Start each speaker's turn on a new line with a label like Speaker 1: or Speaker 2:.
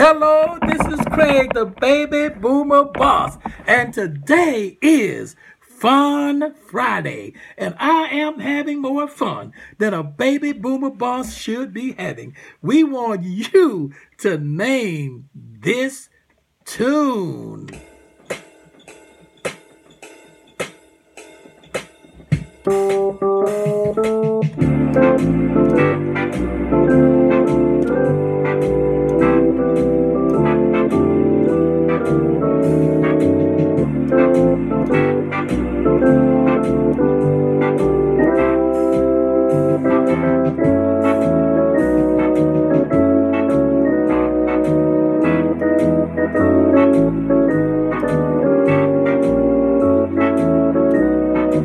Speaker 1: Hello, this is Craig, the baby boomer boss, and today is Fun Friday, and I am having more fun than a baby boomer boss should be having. We want you to name this tune. All